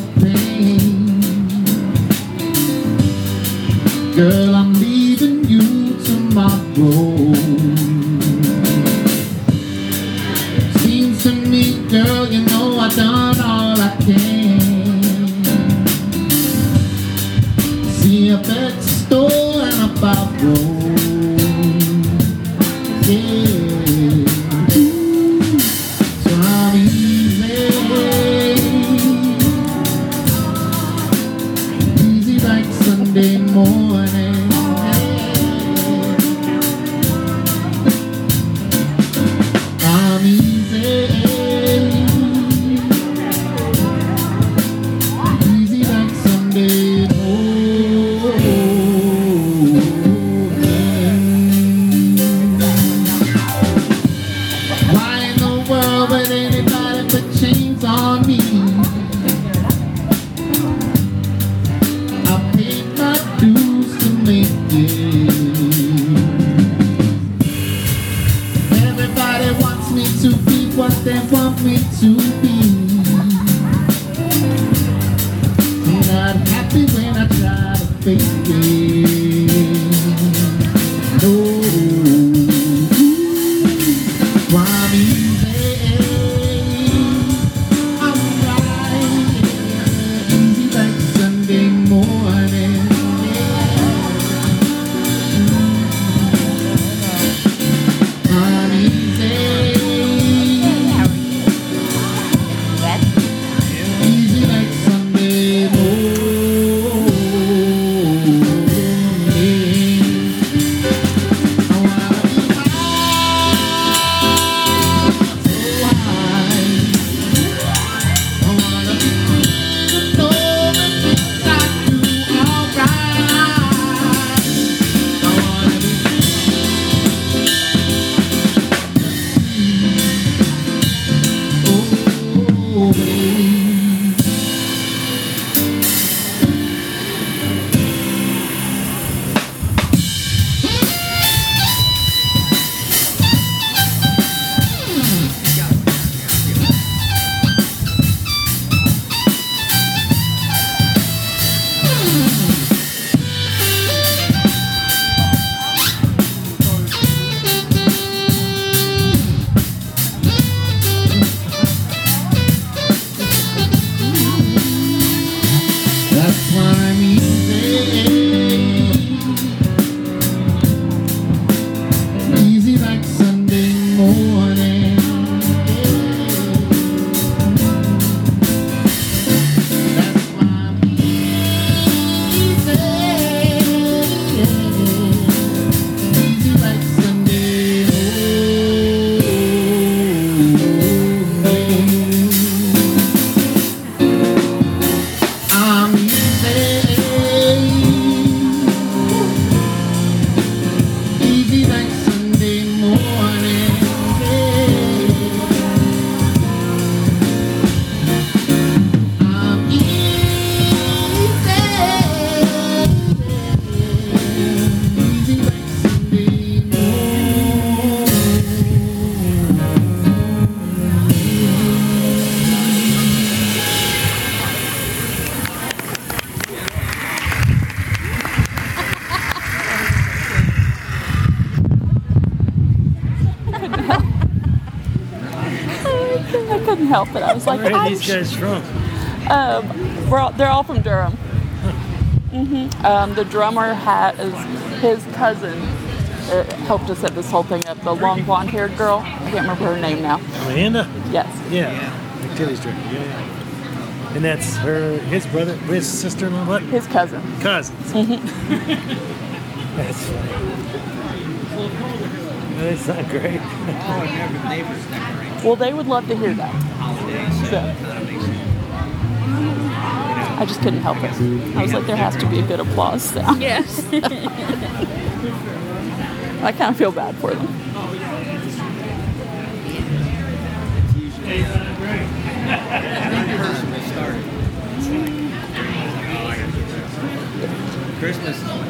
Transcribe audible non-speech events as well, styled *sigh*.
the pain. Girl, I'm leaving you tomorrow. They want me to help it. I was like, Where are these guys from? Um, we're all, they're all from Durham. Mm-hmm. Um, the drummer hat is his cousin. Uh, helped to set this whole thing up. The long blonde-haired girl. I can't remember her name now. Amanda? Yes. Yeah. Achilles drink. Yeah, yeah. And that's her, his brother, his sister-in-law, what? His cousin. Cousins. *laughs* That's funny. That's not great. Well, they would love to hear that. So, I just couldn't help it. I was like, there has to be a good applause sound. Yes. *laughs* *laughs* I kind of feel bad for them. Christmas.